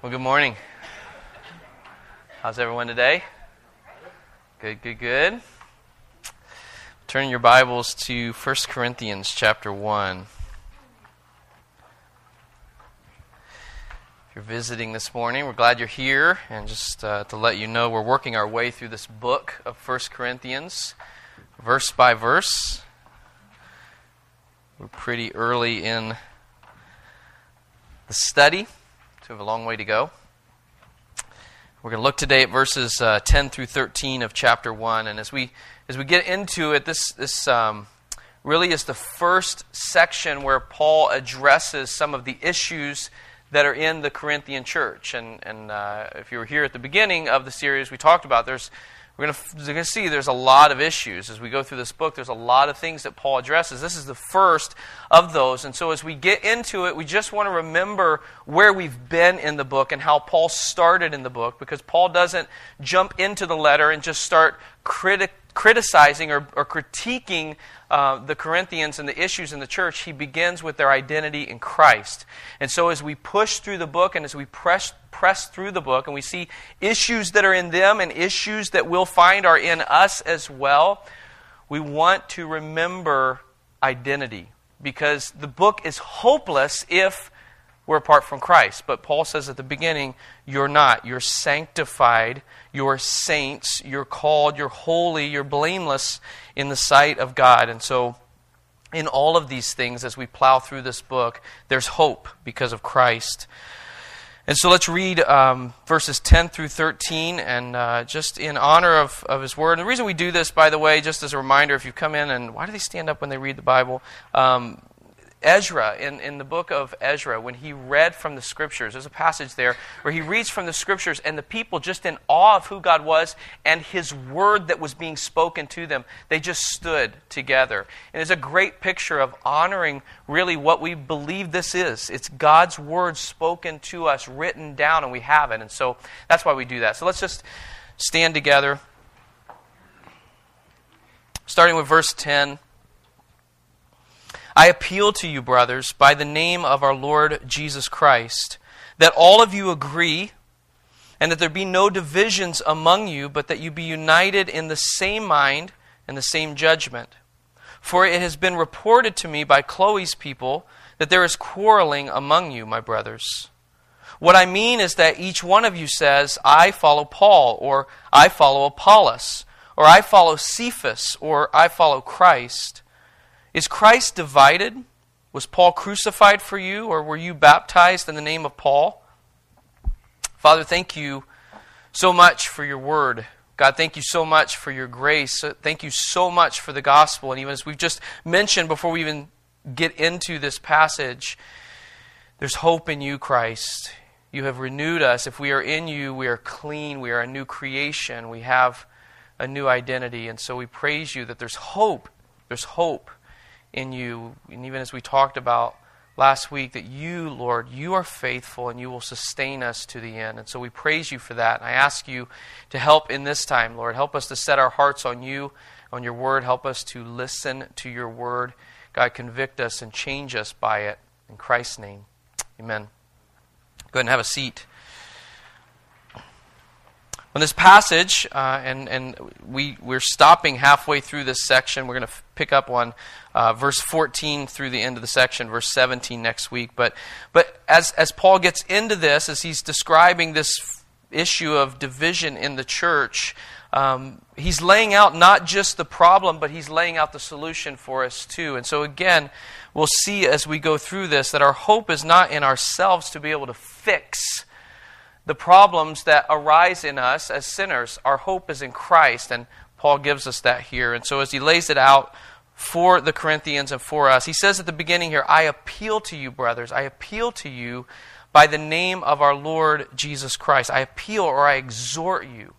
Well, good morning. How's everyone today? Good, good, good. Turn your Bibles to 1 Corinthians chapter 1. If you're visiting this morning, we're glad you're here. And just uh, to let you know, we're working our way through this book of 1 Corinthians, verse by verse. We're pretty early in the study. We have a long way to go. We're going to look today at verses uh, 10 through 13 of chapter 1. And as we, as we get into it, this, this um, really is the first section where Paul addresses some of the issues that are in the Corinthian church. And, and uh, if you were here at the beginning of the series, we talked about there's we're going to see there's a lot of issues as we go through this book. There's a lot of things that Paul addresses. This is the first of those. And so as we get into it, we just want to remember where we've been in the book and how Paul started in the book because Paul doesn't jump into the letter and just start criti- criticizing or, or critiquing uh, the Corinthians and the issues in the church, he begins with their identity in Christ. And so, as we push through the book and as we press, press through the book and we see issues that are in them and issues that we'll find are in us as well, we want to remember identity because the book is hopeless if we're apart from Christ. But Paul says at the beginning, you're not. You're sanctified, you're saints, you're called, you're holy, you're blameless in the sight of God. And so, in all of these things, as we plow through this book, there's hope because of Christ. And so let's read um, verses 10 through 13, and uh, just in honor of, of His Word. And the reason we do this, by the way, just as a reminder, if you come in and why do they stand up when they read the Bible? Um, Ezra, in, in the book of Ezra, when he read from the scriptures, there's a passage there where he reads from the scriptures, and the people, just in awe of who God was and his word that was being spoken to them, they just stood together. And it's a great picture of honoring really what we believe this is. It's God's word spoken to us, written down, and we have it. And so that's why we do that. So let's just stand together. Starting with verse 10. I appeal to you, brothers, by the name of our Lord Jesus Christ, that all of you agree, and that there be no divisions among you, but that you be united in the same mind and the same judgment. For it has been reported to me by Chloe's people that there is quarreling among you, my brothers. What I mean is that each one of you says, I follow Paul, or I follow Apollos, or I follow Cephas, or I follow Christ. Is Christ divided? Was Paul crucified for you, or were you baptized in the name of Paul? Father, thank you so much for your word. God, thank you so much for your grace. Thank you so much for the gospel. And even as we've just mentioned before we even get into this passage, there's hope in you, Christ. You have renewed us. If we are in you, we are clean. We are a new creation. We have a new identity. And so we praise you that there's hope. There's hope in you. And even as we talked about last week, that you, Lord, you are faithful and you will sustain us to the end. And so we praise you for that. And I ask you to help in this time, Lord. Help us to set our hearts on you, on your word. Help us to listen to your word. God, convict us and change us by it. In Christ's name, amen. Go ahead and have a seat. On this passage, uh, and, and we, we're stopping halfway through this section. We're going to f- pick up on uh, verse 14 through the end of the section, verse 17 next week. But, but as, as Paul gets into this, as he's describing this issue of division in the church, um, he's laying out not just the problem, but he's laying out the solution for us too. And so, again, we'll see as we go through this that our hope is not in ourselves to be able to fix the problems that arise in us as sinners. Our hope is in Christ, and Paul gives us that here. And so, as he lays it out for the Corinthians and for us, he says at the beginning here, I appeal to you, brothers, I appeal to you by the name of our Lord Jesus Christ. I appeal or I exhort you.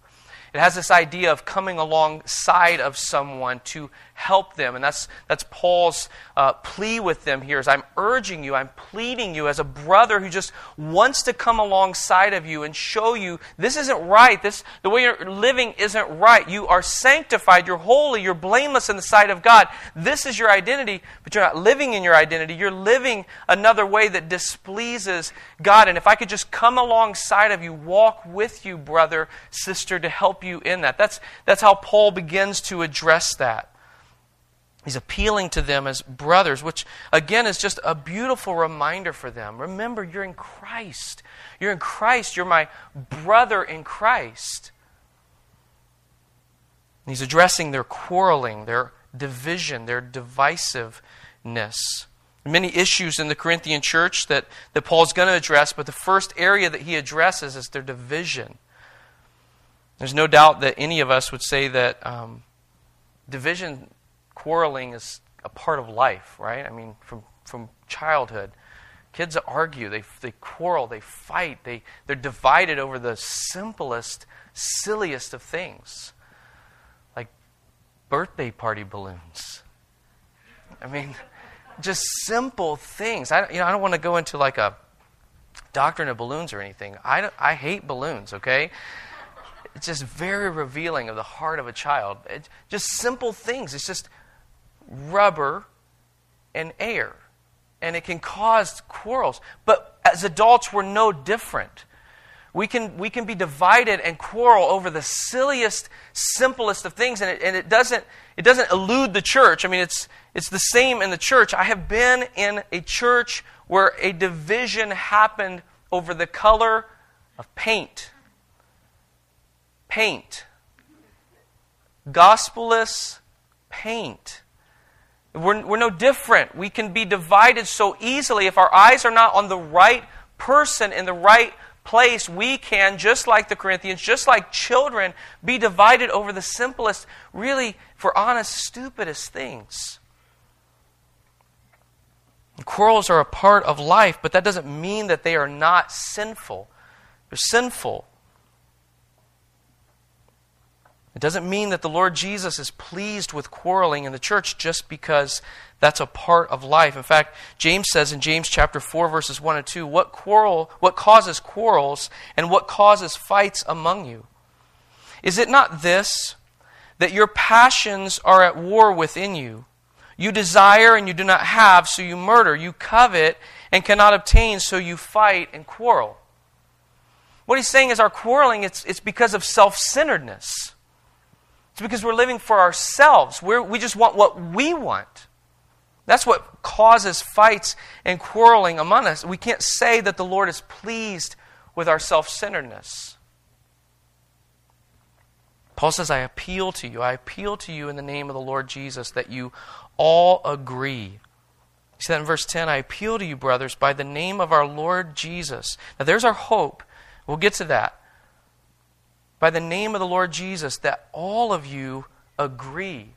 It has this idea of coming alongside of someone to help them. And that's, that's Paul's uh, plea with them here is I'm urging you, I'm pleading you as a brother who just wants to come alongside of you and show you this isn't right. This, the way you're living isn't right. You are sanctified, you're holy, you're blameless in the sight of God. This is your identity, but you're not living in your identity. You're living another way that displeases God. And if I could just come alongside of you, walk with you, brother, sister, to help you in that. That's, that's how Paul begins to address that. He's appealing to them as brothers, which again is just a beautiful reminder for them. Remember, you're in Christ. You're in Christ. You're my brother in Christ. He's addressing their quarreling, their division, their divisiveness. Many issues in the Corinthian church that, that Paul's going to address, but the first area that he addresses is their division. There's no doubt that any of us would say that um, division quarreling is a part of life, right? I mean, from, from childhood. Kids argue, they, they quarrel, they fight, they, they're divided over the simplest, silliest of things, like birthday party balloons. I mean, just simple things. I, you know, I don't want to go into like a doctrine of balloons or anything. I, I hate balloons, okay? It's just very revealing of the heart of a child. It's just simple things. It's just rubber and air. And it can cause quarrels. But as adults, we're no different. We can, we can be divided and quarrel over the silliest, simplest of things, and it, and it, doesn't, it doesn't elude the church. I mean, it's, it's the same in the church. I have been in a church where a division happened over the color of paint. Paint. Gospelless paint. We're, we're no different. We can be divided so easily. If our eyes are not on the right person in the right place, we can, just like the Corinthians, just like children, be divided over the simplest, really, for honest, stupidest things. Quarrels are a part of life, but that doesn't mean that they are not sinful. They're sinful. It doesn't mean that the Lord Jesus is pleased with quarreling in the church just because that's a part of life. In fact, James says in James chapter 4 verses 1 and 2, what quarrel what causes quarrels and what causes fights among you? Is it not this that your passions are at war within you? You desire and you do not have, so you murder. You covet and cannot obtain, so you fight and quarrel. What he's saying is our quarreling, it's, it's because of self centeredness. It's because we're living for ourselves. We're, we just want what we want. That's what causes fights and quarreling among us. We can't say that the Lord is pleased with our self centeredness. Paul says, I appeal to you. I appeal to you in the name of the Lord Jesus that you all agree. He said in verse 10, I appeal to you, brothers, by the name of our Lord Jesus. Now there's our hope. We'll get to that by the name of the Lord Jesus that all of you agree.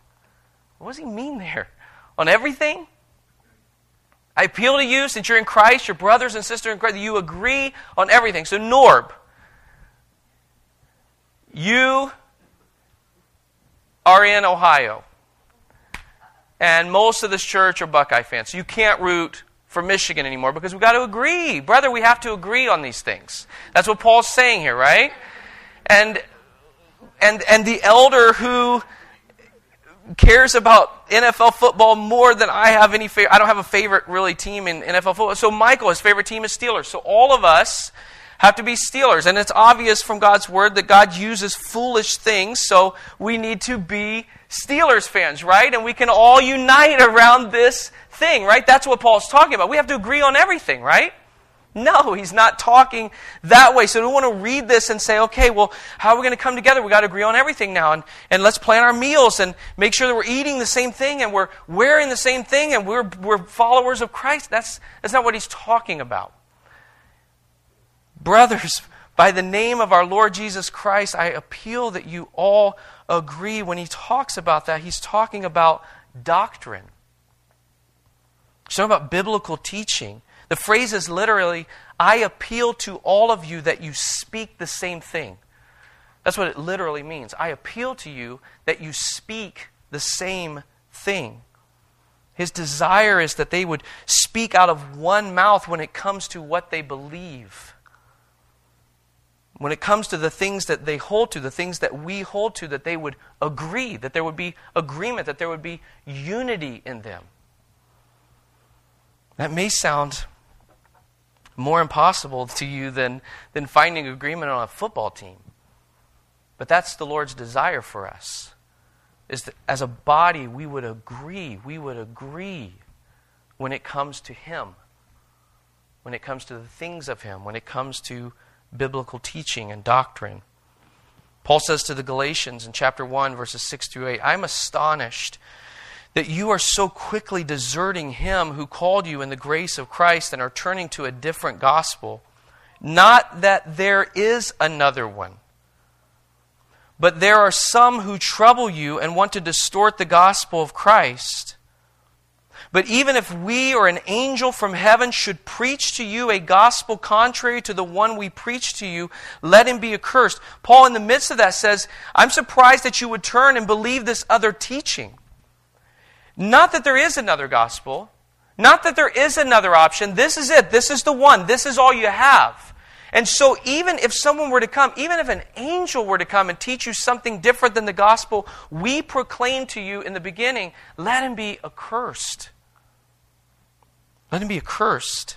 What does he mean there? On everything? I appeal to you, since you're in Christ, your brothers and sisters in Christ, you agree on everything. So, Norb, you are in Ohio. And most of this church are Buckeye fans. So you can't root for Michigan anymore because we've got to agree. Brother, we have to agree on these things. That's what Paul's saying here, right? And, and, and the elder who cares about NFL football more than I have any favorite. I don't have a favorite really team in NFL football. So Michael, his favorite team is Steelers. So all of us have to be Steelers. And it's obvious from God's word that God uses foolish things. So we need to be Steelers fans, right? And we can all unite around this thing, right? That's what Paul's talking about. We have to agree on everything, right? No, he's not talking that way. So we want to read this and say, okay, well, how are we going to come together? We've got to agree on everything now. And, and let's plan our meals and make sure that we're eating the same thing and we're wearing the same thing and we're, we're followers of Christ. That's, that's not what he's talking about. Brothers, by the name of our Lord Jesus Christ, I appeal that you all agree. When he talks about that, he's talking about doctrine. He's talking about biblical teaching. The phrase is literally, I appeal to all of you that you speak the same thing. That's what it literally means. I appeal to you that you speak the same thing. His desire is that they would speak out of one mouth when it comes to what they believe. When it comes to the things that they hold to, the things that we hold to, that they would agree, that there would be agreement, that there would be unity in them. That may sound more impossible to you than, than finding agreement on a football team. But that's the Lord's desire for us. Is that as a body we would agree, we would agree when it comes to Him, when it comes to the things of Him, when it comes to biblical teaching and doctrine. Paul says to the Galatians in chapter 1, verses 6 through 8, I'm astonished that you are so quickly deserting him who called you in the grace of Christ and are turning to a different gospel. Not that there is another one, but there are some who trouble you and want to distort the gospel of Christ. But even if we or an angel from heaven should preach to you a gospel contrary to the one we preach to you, let him be accursed. Paul, in the midst of that, says, I'm surprised that you would turn and believe this other teaching. Not that there is another gospel, not that there is another option. This is it. This is the one. This is all you have. And so, even if someone were to come, even if an angel were to come and teach you something different than the gospel we proclaimed to you in the beginning, let him be accursed. Let him be accursed.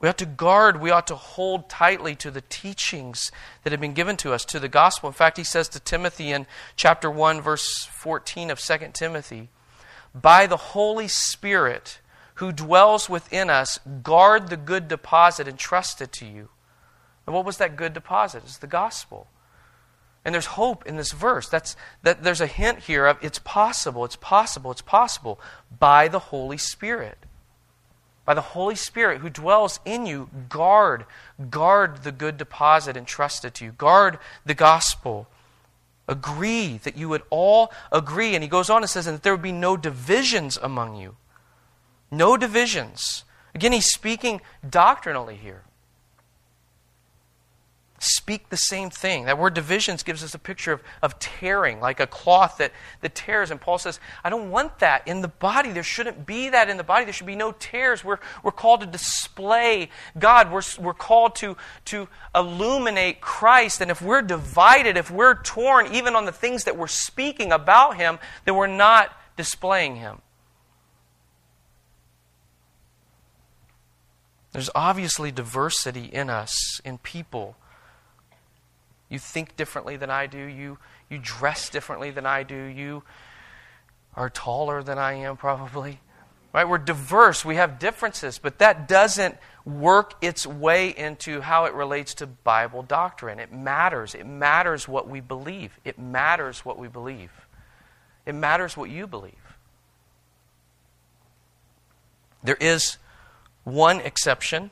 We ought to guard, we ought to hold tightly to the teachings that have been given to us, to the gospel. In fact, he says to Timothy in chapter 1, verse 14 of 2 Timothy, By the Holy Spirit who dwells within us, guard the good deposit entrusted to you. And what was that good deposit? It's the gospel. And there's hope in this verse. That's, that there's a hint here of it's possible, it's possible, it's possible by the Holy Spirit by the Holy Spirit who dwells in you, guard, guard the good deposit entrusted to you. Guard the gospel. Agree that you would all agree. And he goes on and says, and that there would be no divisions among you. No divisions. Again, he's speaking doctrinally here speak the same thing. That word divisions gives us a picture of, of tearing, like a cloth that, that tears. And Paul says, I don't want that in the body. There shouldn't be that in the body. There should be no tears. We're, we're called to display God. We're, we're called to, to illuminate Christ. And if we're divided, if we're torn even on the things that we're speaking about Him, then we're not displaying Him. There's obviously diversity in us, in people. You think differently than I do. You, you dress differently than I do. You are taller than I am, probably. Right? We're diverse. We have differences, but that doesn't work its way into how it relates to Bible doctrine. It matters. It matters what we believe. It matters what we believe. It matters what you believe. There is one exception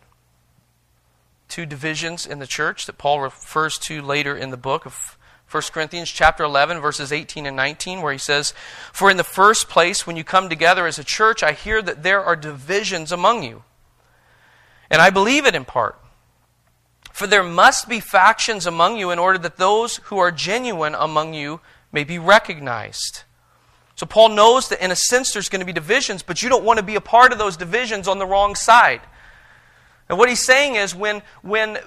two divisions in the church that Paul refers to later in the book of 1 Corinthians chapter 11 verses 18 and 19 where he says, "For in the first place when you come together as a church, I hear that there are divisions among you. And I believe it in part. For there must be factions among you in order that those who are genuine among you may be recognized." So Paul knows that in a sense there's going to be divisions, but you don't want to be a part of those divisions on the wrong side. And what he's saying is when, when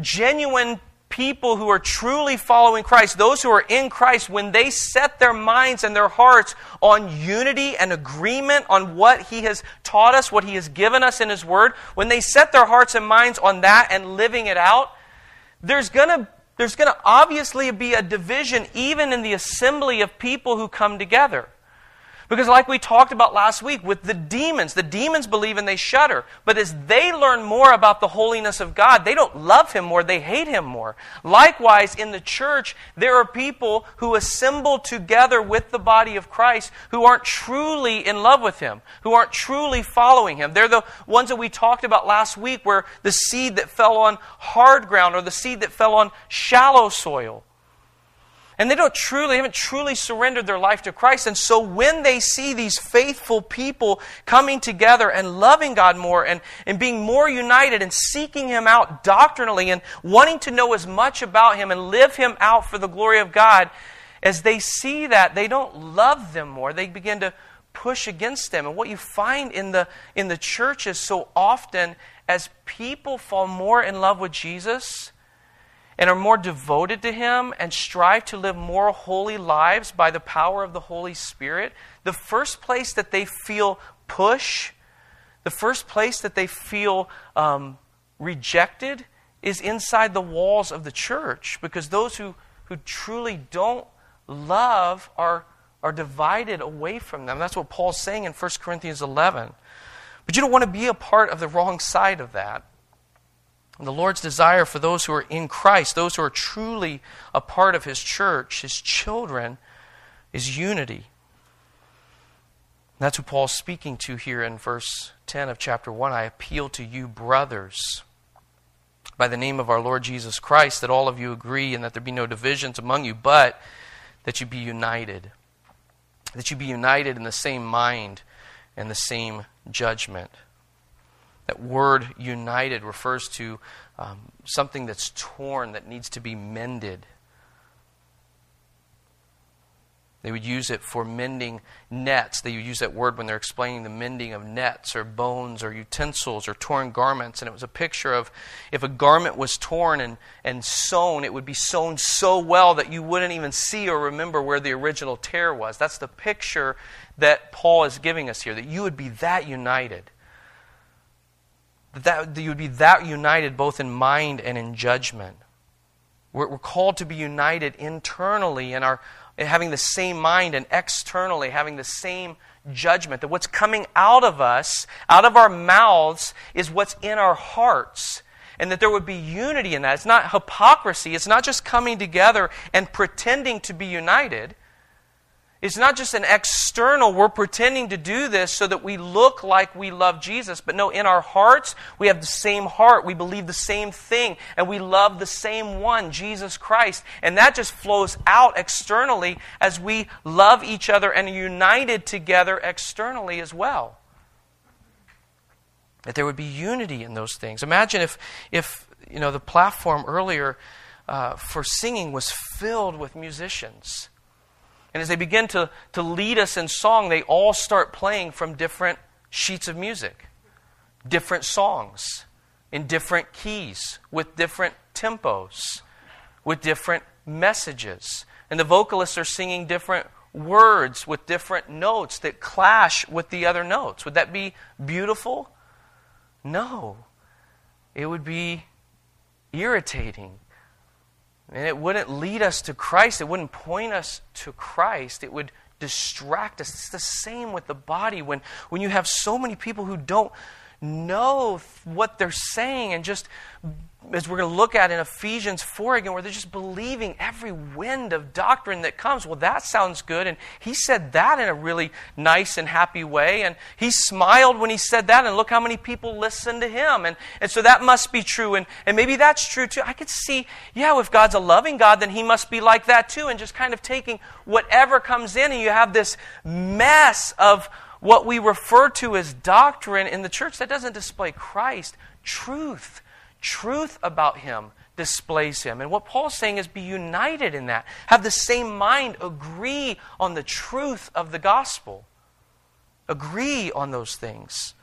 genuine people who are truly following Christ, those who are in Christ, when they set their minds and their hearts on unity and agreement on what He has taught us, what He has given us in His Word, when they set their hearts and minds on that and living it out, there's going to there's going to obviously be a division even in the assembly of people who come together. Because, like we talked about last week with the demons, the demons believe and they shudder. But as they learn more about the holiness of God, they don't love Him more, they hate Him more. Likewise, in the church, there are people who assemble together with the body of Christ who aren't truly in love with Him, who aren't truly following Him. They're the ones that we talked about last week where the seed that fell on hard ground or the seed that fell on shallow soil. And they don't truly, haven't truly surrendered their life to Christ. And so when they see these faithful people coming together and loving God more and, and being more united and seeking Him out doctrinally and wanting to know as much about Him and live Him out for the glory of God, as they see that, they don't love them more. They begin to push against them. And what you find in the, in the churches so often, as people fall more in love with Jesus and are more devoted to Him and strive to live more holy lives by the power of the Holy Spirit, the first place that they feel push, the first place that they feel um, rejected is inside the walls of the church because those who, who truly don't love are are divided away from them. That's what Paul's saying in 1 Corinthians 11. But you don't want to be a part of the wrong side of that. And the Lord's desire for those who are in Christ, those who are truly a part of His church, His children, is unity. that's what Paul's speaking to here in verse 10 of chapter 1. I appeal to you, brothers, by the name of our Lord Jesus Christ, that all of you agree and that there be no divisions among you, but that you be united that you be united in the same mind and the same judgment. That word united refers to um, something that's torn that needs to be mended. They would use it for mending nets. They would use that word when they're explaining the mending of nets or bones or utensils or torn garments. And it was a picture of if a garment was torn and, and sewn, it would be sewn so well that you wouldn't even see or remember where the original tear was. That's the picture that Paul is giving us here, that you would be that united. That, that you would be that united both in mind and in judgment. We're, we're called to be united internally in our having the same mind and externally having the same judgment. That what's coming out of us, out of our mouths, is what's in our hearts. And that there would be unity in that. It's not hypocrisy. It's not just coming together and pretending to be united. It's not just an external, we're pretending to do this so that we look like we love Jesus. But no, in our hearts, we have the same heart. We believe the same thing. And we love the same one, Jesus Christ. And that just flows out externally as we love each other and are united together externally as well. That there would be unity in those things. Imagine if, if you know, the platform earlier uh, for singing was filled with musicians and as they begin to, to lead us in song, they all start playing from different sheets of music, different songs, in different keys, with different tempos, with different messages. And the vocalists are singing different words with different notes that clash with the other notes. Would that be beautiful? No. It would be irritating and it wouldn't lead us to Christ. It wouldn't point us to Christ. It would distract us. It's the same with the body. When, when you have so many people who don't know what they're saying and just as we're going to look at in Ephesians 4 again, where they're just believing every wind of doctrine that comes. Well, that sounds good. And he said that in a really nice and happy way. And he smiled when he said that. And look how many people listened to him. And, and so that must be true. And, and maybe that's true too. I could see, yeah, if God's a loving God, then he must be like that too. And just kind of taking whatever comes in, and you have this mess of what we refer to as doctrine in the church that doesn't display Christ, truth truth about him displays him. And what Paul's saying is be united in that. Have the same mind, agree on the truth of the gospel. Agree on those things.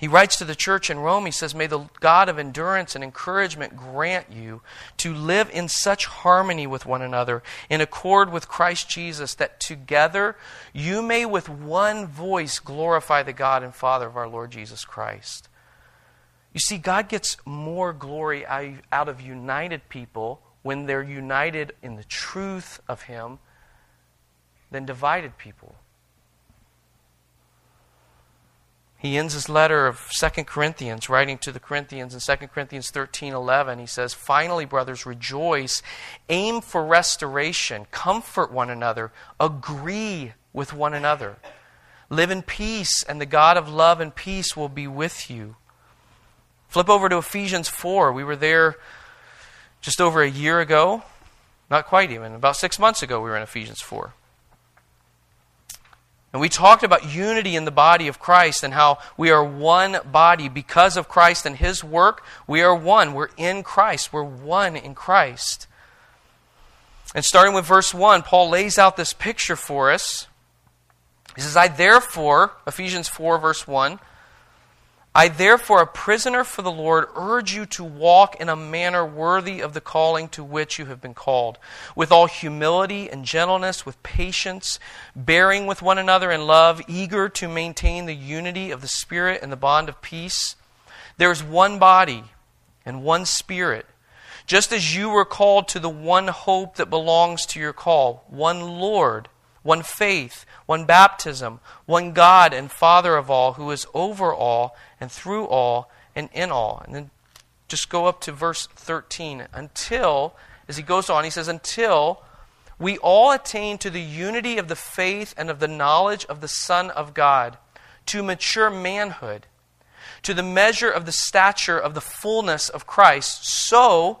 He writes to the church in Rome, he says, May the God of endurance and encouragement grant you to live in such harmony with one another, in accord with Christ Jesus, that together you may with one voice glorify the God and Father of our Lord Jesus Christ. You see, God gets more glory out of united people when they're united in the truth of Him than divided people. He ends his letter of 2 Corinthians, writing to the Corinthians in 2 Corinthians 13 11. He says, Finally, brothers, rejoice, aim for restoration, comfort one another, agree with one another. Live in peace, and the God of love and peace will be with you. Flip over to Ephesians 4. We were there just over a year ago. Not quite even. About six months ago, we were in Ephesians 4. And we talked about unity in the body of Christ and how we are one body because of Christ and His work. We are one. We're in Christ. We're one in Christ. And starting with verse 1, Paul lays out this picture for us. He says, I therefore, Ephesians 4, verse 1, I, therefore, a prisoner for the Lord, urge you to walk in a manner worthy of the calling to which you have been called, with all humility and gentleness, with patience, bearing with one another in love, eager to maintain the unity of the Spirit and the bond of peace. There is one body and one Spirit, just as you were called to the one hope that belongs to your call, one Lord, one faith, one baptism, one God and Father of all, who is over all and through all and in all. And then just go up to verse 13. Until, as he goes on, he says, until we all attain to the unity of the faith and of the knowledge of the Son of God, to mature manhood, to the measure of the stature of the fullness of Christ, so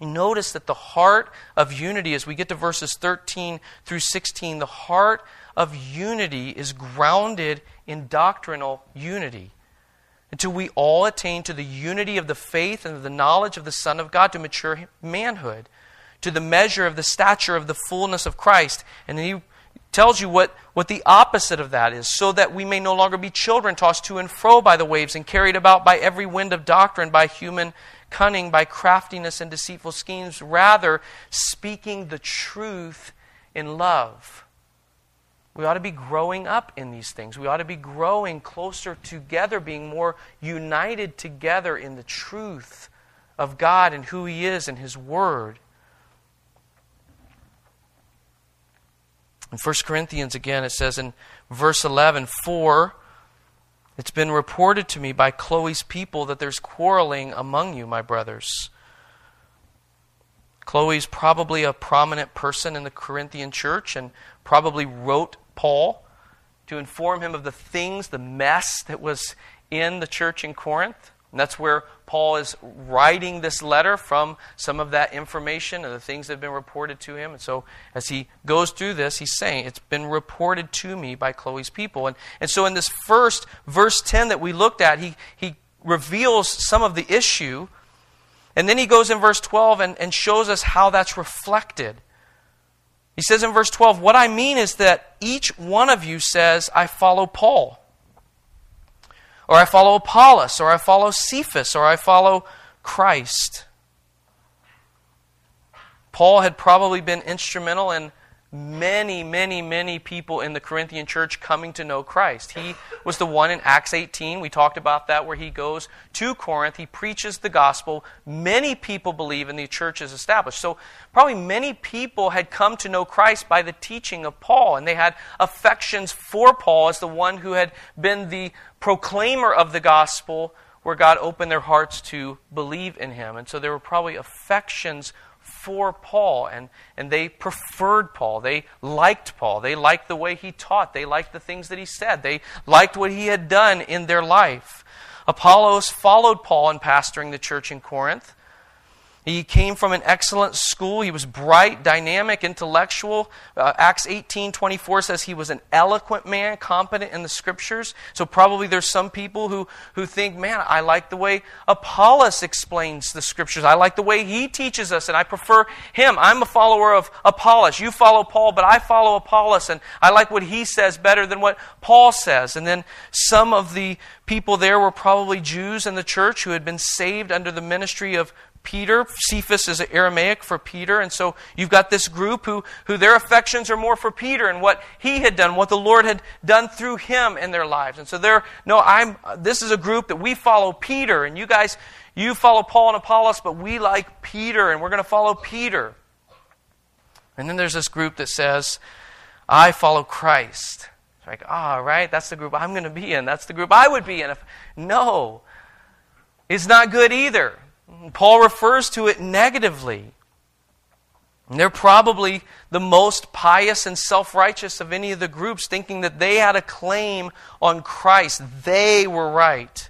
Notice that the heart of unity, as we get to verses 13 through 16, the heart of unity is grounded in doctrinal unity. Until we all attain to the unity of the faith and the knowledge of the Son of God to mature manhood, to the measure of the stature of the fullness of Christ. And he tells you what, what the opposite of that is, so that we may no longer be children tossed to and fro by the waves and carried about by every wind of doctrine, by human cunning by craftiness and deceitful schemes, rather, speaking the truth in love. We ought to be growing up in these things. We ought to be growing closer together, being more united together in the truth of God and who He is and His Word. In 1 Corinthians, again, it says in verse 11, For it's been reported to me by Chloe's people that there's quarreling among you, my brothers. Chloe's probably a prominent person in the Corinthian church and probably wrote Paul to inform him of the things, the mess that was in the church in Corinth. And that's where Paul is writing this letter from some of that information and the things that have been reported to him. And so as he goes through this, he's saying, It's been reported to me by Chloe's people. And, and so in this first verse 10 that we looked at, he, he reveals some of the issue. And then he goes in verse 12 and, and shows us how that's reflected. He says in verse 12, What I mean is that each one of you says, I follow Paul or I follow Apollos, or I follow Cephas, or I follow Christ. Paul had probably been instrumental in many, many, many people in the Corinthian church coming to know Christ. He was the one in Acts 18. We talked about that where he goes to Corinth. He preaches the gospel. Many people believe, and the church is established. So, probably many people had come to know Christ by the teaching of Paul, and they had affections for Paul as the one who had been the proclaimer of the gospel where God opened their hearts to believe in him. And so there were probably affections for Paul, and, and they preferred Paul. They liked Paul. They liked the way he taught. They liked the things that he said. They liked what he had done in their life. Apollos followed Paul in pastoring the church in Corinth. He came from an excellent school. He was bright, dynamic, intellectual. Uh, Acts 18 24 says he was an eloquent man, competent in the scriptures. So, probably there's some people who, who think, man, I like the way Apollos explains the scriptures. I like the way he teaches us, and I prefer him. I'm a follower of Apollos. You follow Paul, but I follow Apollos, and I like what he says better than what Paul says. And then some of the people there were probably Jews in the church who had been saved under the ministry of Peter. Cephas is Aramaic for Peter. And so you've got this group who, who their affections are more for Peter and what he had done, what the Lord had done through him in their lives. And so they're, no, I'm, this is a group that we follow Peter. And you guys, you follow Paul and Apollos, but we like Peter and we're going to follow Peter. And then there's this group that says, I follow Christ. It's like, ah, oh, right, that's the group I'm going to be in. That's the group I would be in. If, no, it's not good either. Paul refers to it negatively. And they're probably the most pious and self righteous of any of the groups, thinking that they had a claim on Christ. They were right.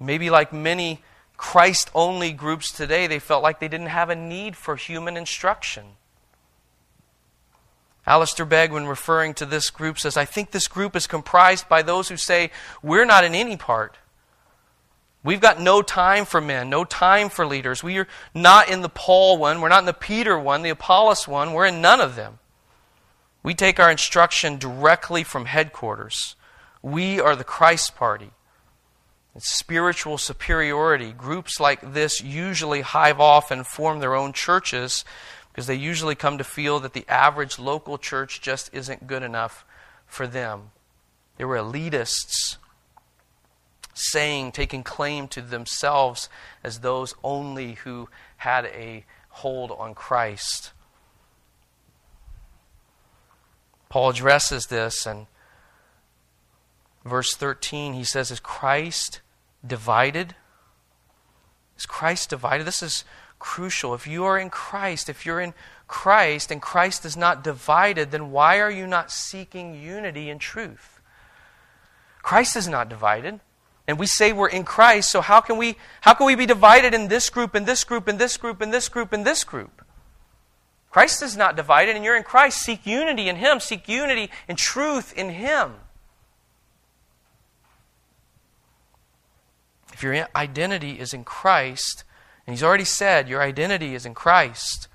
Maybe, like many Christ only groups today, they felt like they didn't have a need for human instruction. Alistair Begg, when referring to this group, says, I think this group is comprised by those who say, We're not in any part. We've got no time for men, no time for leaders. We are not in the Paul one. We're not in the Peter one, the Apollos one. We're in none of them. We take our instruction directly from headquarters. We are the Christ party. It's spiritual superiority. Groups like this usually hive off and form their own churches because they usually come to feel that the average local church just isn't good enough for them. They were elitists saying, taking claim to themselves as those only who had a hold on Christ. Paul addresses this, and verse 13, he says, Is Christ divided? Is Christ divided? This is crucial. If you are in Christ, if you're in Christ and Christ is not divided, then why are you not seeking unity in truth? Christ is not divided and we say we're in Christ, so how can we how can we be divided in this group and this group and this group and this group and this group? Christ is not divided, and you're in Christ. Seek unity in Him. Seek unity and truth in Him. If your identity is in Christ, and He's already said your identity is in Christ,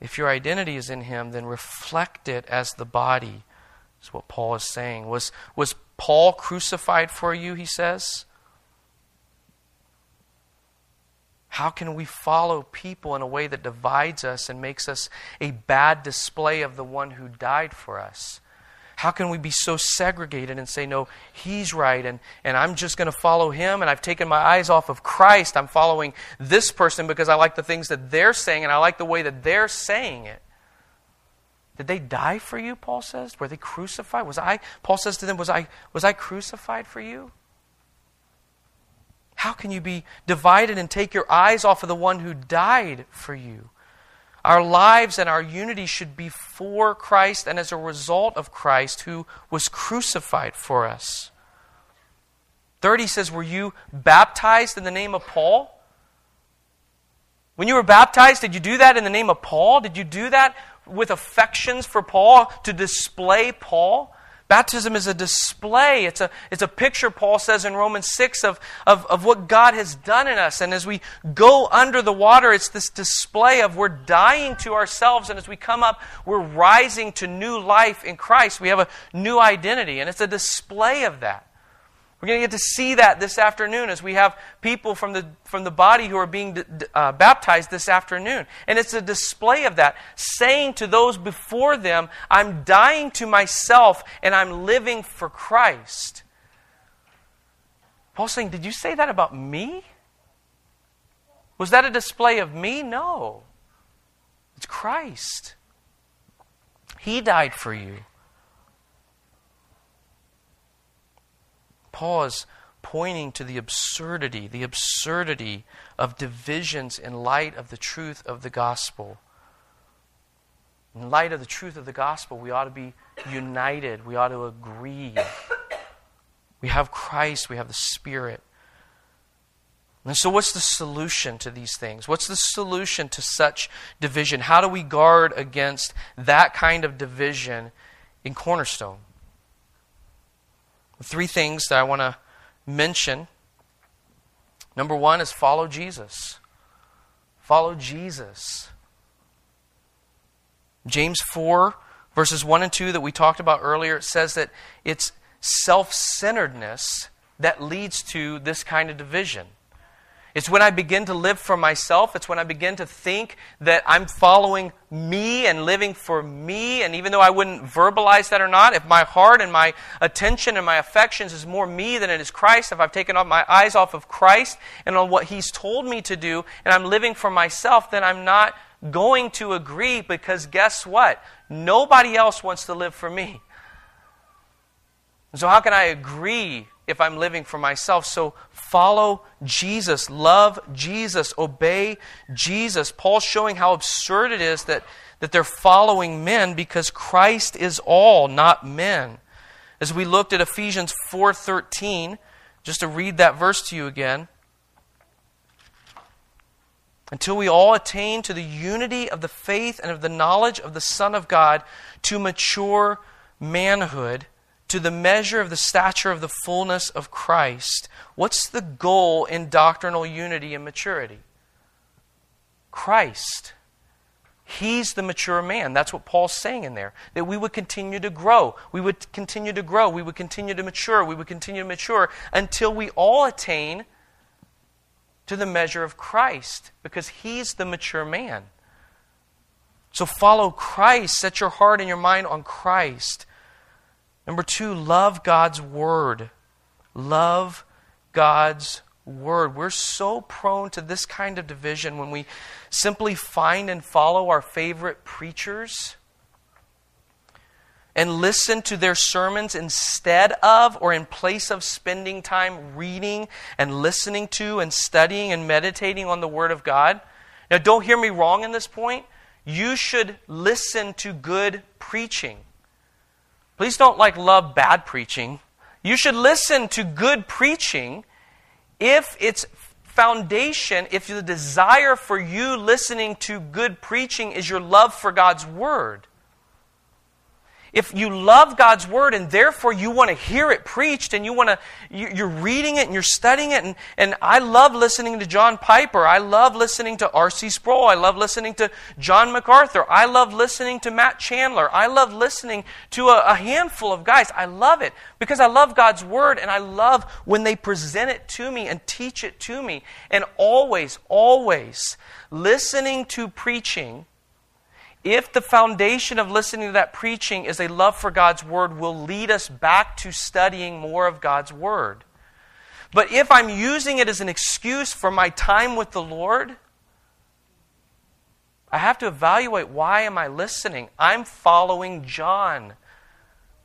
if your identity is in Him, then reflect it as the body, is what Paul is saying. Was, was Paul crucified for you, he says. How can we follow people in a way that divides us and makes us a bad display of the one who died for us? How can we be so segregated and say, no, he's right, and, and I'm just going to follow him, and I've taken my eyes off of Christ. I'm following this person because I like the things that they're saying, and I like the way that they're saying it. Did they die for you, Paul says? Were they crucified? Was I, Paul says to them, was I, was I crucified for you? How can you be divided and take your eyes off of the one who died for you? Our lives and our unity should be for Christ and as a result of Christ who was crucified for us. 30 says, Were you baptized in the name of Paul? When you were baptized, did you do that in the name of Paul? Did you do that with affections for Paul to display Paul? Baptism is a display. It's a, it's a picture, Paul says in Romans 6, of, of, of what God has done in us. And as we go under the water, it's this display of we're dying to ourselves. And as we come up, we're rising to new life in Christ. We have a new identity. And it's a display of that. We're going to get to see that this afternoon as we have people from the, from the body who are being uh, baptized this afternoon. And it's a display of that, saying to those before them, I'm dying to myself and I'm living for Christ. Paul's saying, Did you say that about me? Was that a display of me? No. It's Christ. He died for you. Paul is pointing to the absurdity, the absurdity of divisions in light of the truth of the gospel. In light of the truth of the gospel, we ought to be united. We ought to agree. We have Christ, we have the Spirit. And so, what's the solution to these things? What's the solution to such division? How do we guard against that kind of division in Cornerstone? Three things that I want to mention. Number one is follow Jesus. Follow Jesus. James 4, verses 1 and 2 that we talked about earlier, it says that it's self centeredness that leads to this kind of division. It's when I begin to live for myself. It's when I begin to think that I'm following me and living for me. And even though I wouldn't verbalize that or not, if my heart and my attention and my affections is more me than it is Christ, if I've taken my eyes off of Christ and on what He's told me to do, and I'm living for myself, then I'm not going to agree because guess what? Nobody else wants to live for me. so, how can I agree if I'm living for myself. So follow Jesus, love Jesus, obey Jesus. Paul's showing how absurd it is that, that they're following men because Christ is all, not men. As we looked at Ephesians 4:13, just to read that verse to you again, until we all attain to the unity of the faith and of the knowledge of the Son of God, to mature manhood, to the measure of the stature of the fullness of Christ. What's the goal in doctrinal unity and maturity? Christ. He's the mature man. That's what Paul's saying in there. That we would continue to grow. We would continue to grow. We would continue to mature. We would continue to mature until we all attain to the measure of Christ because he's the mature man. So follow Christ. Set your heart and your mind on Christ. Number two, love God's word. Love God's word. We're so prone to this kind of division when we simply find and follow our favorite preachers and listen to their sermons instead of or in place of spending time reading and listening to and studying and meditating on the Word of God. Now, don't hear me wrong in this point. You should listen to good preaching. Please don't like love bad preaching. You should listen to good preaching if its foundation, if the desire for you listening to good preaching is your love for God's Word if you love God's word and therefore you want to hear it preached and you want to, you're reading it and you're studying it, and, and I love listening to John Piper. I love listening to R.C. Sproul. I love listening to John MacArthur. I love listening to Matt Chandler. I love listening to a, a handful of guys. I love it because I love God's word and I love when they present it to me and teach it to me. And always, always listening to preaching if the foundation of listening to that preaching is a love for God's Word, will lead us back to studying more of God's Word. But if I'm using it as an excuse for my time with the Lord, I have to evaluate why am I listening? I'm following John.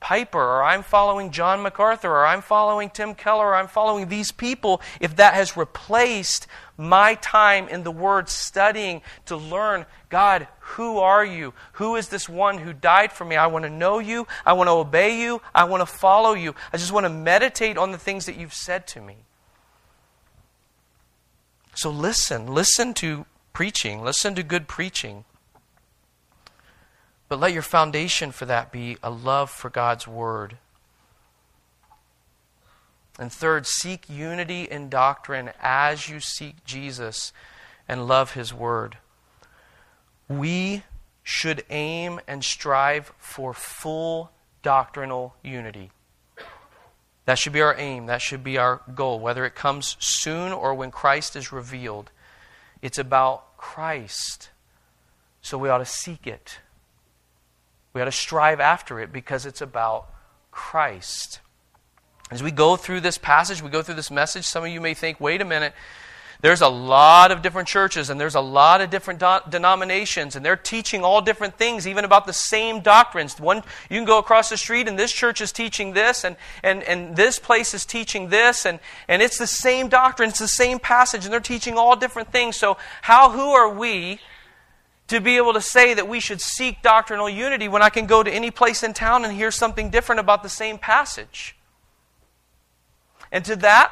Piper, or I'm following John MacArthur, or I'm following Tim Keller, or I'm following these people, if that has replaced my time in the Word studying to learn, God, who are you? Who is this one who died for me? I want to know you. I want to obey you. I want to follow you. I just want to meditate on the things that you've said to me. So listen. Listen to preaching. Listen to good preaching. But let your foundation for that be a love for God's Word. And third, seek unity in doctrine as you seek Jesus and love His Word. We should aim and strive for full doctrinal unity. That should be our aim. That should be our goal, whether it comes soon or when Christ is revealed. It's about Christ. So we ought to seek it. We ought to strive after it because it's about Christ. As we go through this passage, we go through this message, some of you may think, wait a minute, there's a lot of different churches and there's a lot of different do- denominations and they're teaching all different things even about the same doctrines one you can go across the street and this church is teaching this and, and, and this place is teaching this and, and it's the same doctrine it's the same passage and they're teaching all different things so how who are we to be able to say that we should seek doctrinal unity when I can go to any place in town and hear something different about the same passage. And to that,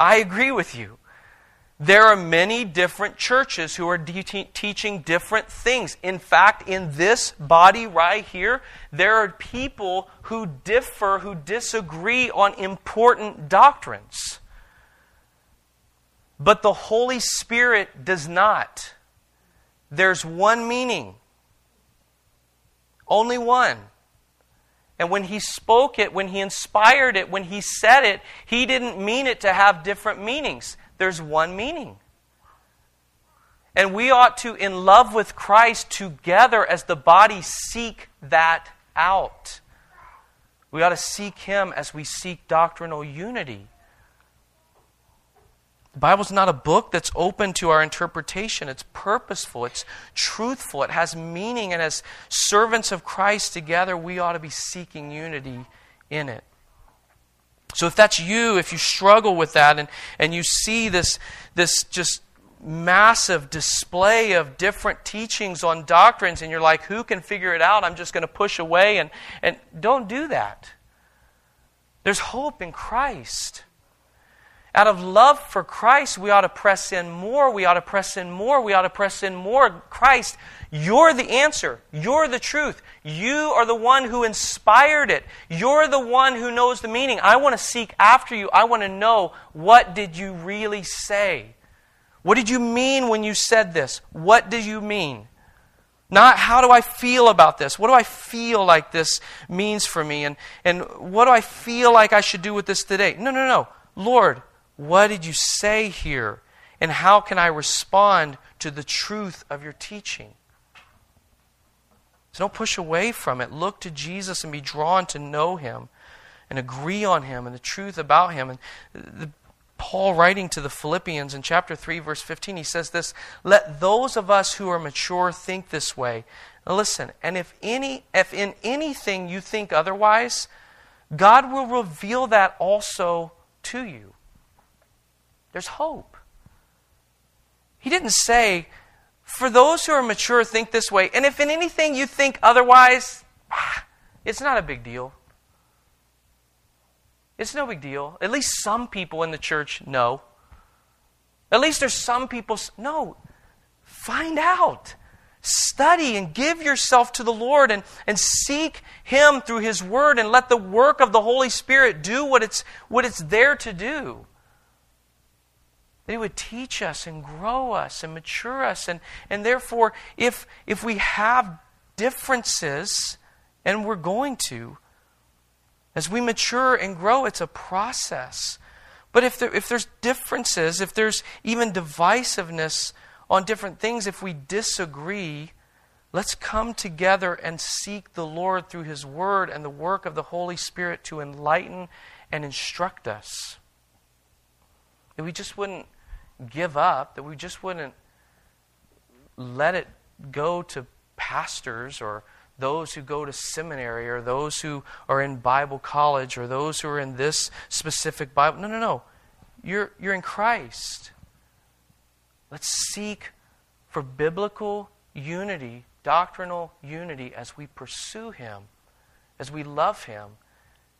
I agree with you. There are many different churches who are de- teaching different things. In fact, in this body right here, there are people who differ, who disagree on important doctrines. But the Holy Spirit does not. There's one meaning, only one. And when he spoke it, when he inspired it, when he said it, he didn't mean it to have different meanings. There's one meaning. And we ought to, in love with Christ, together as the body, seek that out. We ought to seek him as we seek doctrinal unity. The Bible's not a book that's open to our interpretation. It's purposeful, it's truthful, it has meaning, and as servants of Christ together, we ought to be seeking unity in it. So if that's you, if you struggle with that and, and you see this, this just massive display of different teachings on doctrines and you're like, who can figure it out? I'm just going to push away and, and don't do that. There's hope in Christ. Out of love for Christ, we ought to press in more. We ought to press in more. We ought to press in more. Christ, you're the answer. You're the truth. You are the one who inspired it. You're the one who knows the meaning. I want to seek after you. I want to know what did you really say? What did you mean when you said this? What did you mean? Not how do I feel about this? What do I feel like this means for me? And, and what do I feel like I should do with this today? No, no, no. Lord, what did you say here? And how can I respond to the truth of your teaching? So don't push away from it. Look to Jesus and be drawn to know him and agree on him and the truth about him. And the, Paul writing to the Philippians in chapter 3 verse 15 he says this, "Let those of us who are mature think this way." Now listen, and if any if in anything you think otherwise, God will reveal that also to you. There's hope. He didn't say, for those who are mature, think this way. And if in anything you think otherwise, ah, it's not a big deal. It's no big deal. At least some people in the church know. At least there's some people. No. Find out. Study and give yourself to the Lord and, and seek Him through His Word and let the work of the Holy Spirit do what it's, what it's there to do. That He would teach us and grow us and mature us. And, and therefore, if, if we have differences, and we're going to, as we mature and grow, it's a process. But if, there, if there's differences, if there's even divisiveness on different things, if we disagree, let's come together and seek the Lord through His Word and the work of the Holy Spirit to enlighten and instruct us. That we just wouldn't give up, that we just wouldn't let it go to pastors or those who go to seminary or those who are in Bible college or those who are in this specific Bible. No, no, no. You're, you're in Christ. Let's seek for biblical unity, doctrinal unity as we pursue Him, as we love Him,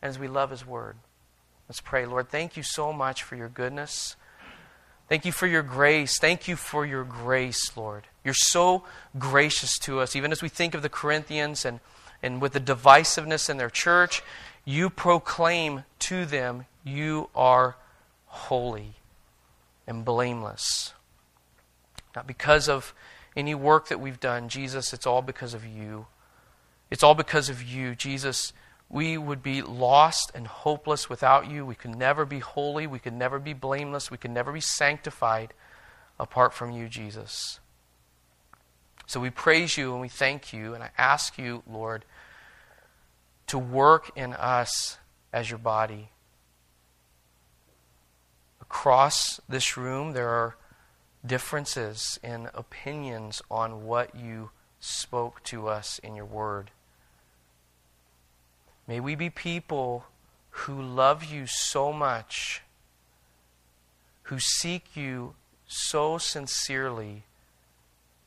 and as we love His Word. Let's pray. Lord, thank you so much for your goodness. Thank you for your grace. Thank you for your grace, Lord. You're so gracious to us. Even as we think of the Corinthians and, and with the divisiveness in their church, you proclaim to them, You are holy and blameless. Not because of any work that we've done, Jesus, it's all because of you. It's all because of you, Jesus we would be lost and hopeless without you. We could never be holy. We could never be blameless. We could never be sanctified apart from you, Jesus. So we praise you and we thank you. And I ask you, Lord, to work in us as your body. Across this room, there are differences in opinions on what you spoke to us in your word. May we be people who love you so much, who seek you so sincerely,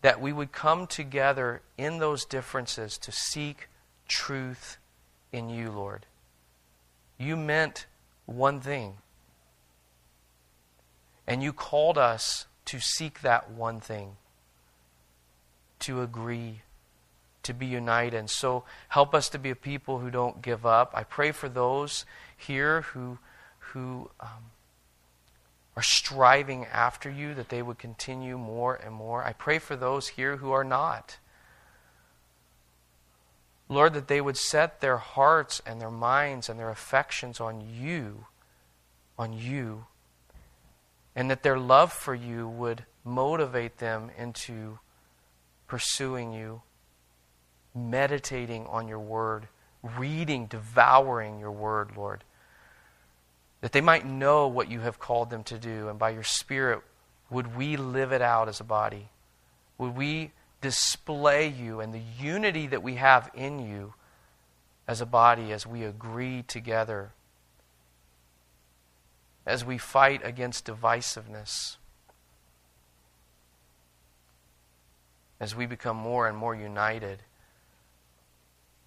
that we would come together in those differences to seek truth in you, Lord. You meant one thing, and you called us to seek that one thing, to agree to be united. And so help us to be a people who don't give up. I pray for those here who, who um, are striving after you, that they would continue more and more. I pray for those here who are not. Lord, that they would set their hearts and their minds and their affections on you, on you, and that their love for you would motivate them into pursuing you meditating on your word, reading, devouring your word, Lord. That they might know what you have called them to do, and by your Spirit, would we live it out as a body? Would we display you and the unity that we have in you as a body as we agree together as we fight against divisiveness, as we become more and more united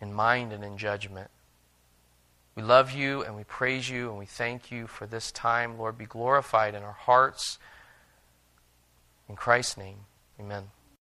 in mind and in judgment. We love you and we praise you and we thank you for this time. Lord, be glorified in our hearts. In Christ's name, amen.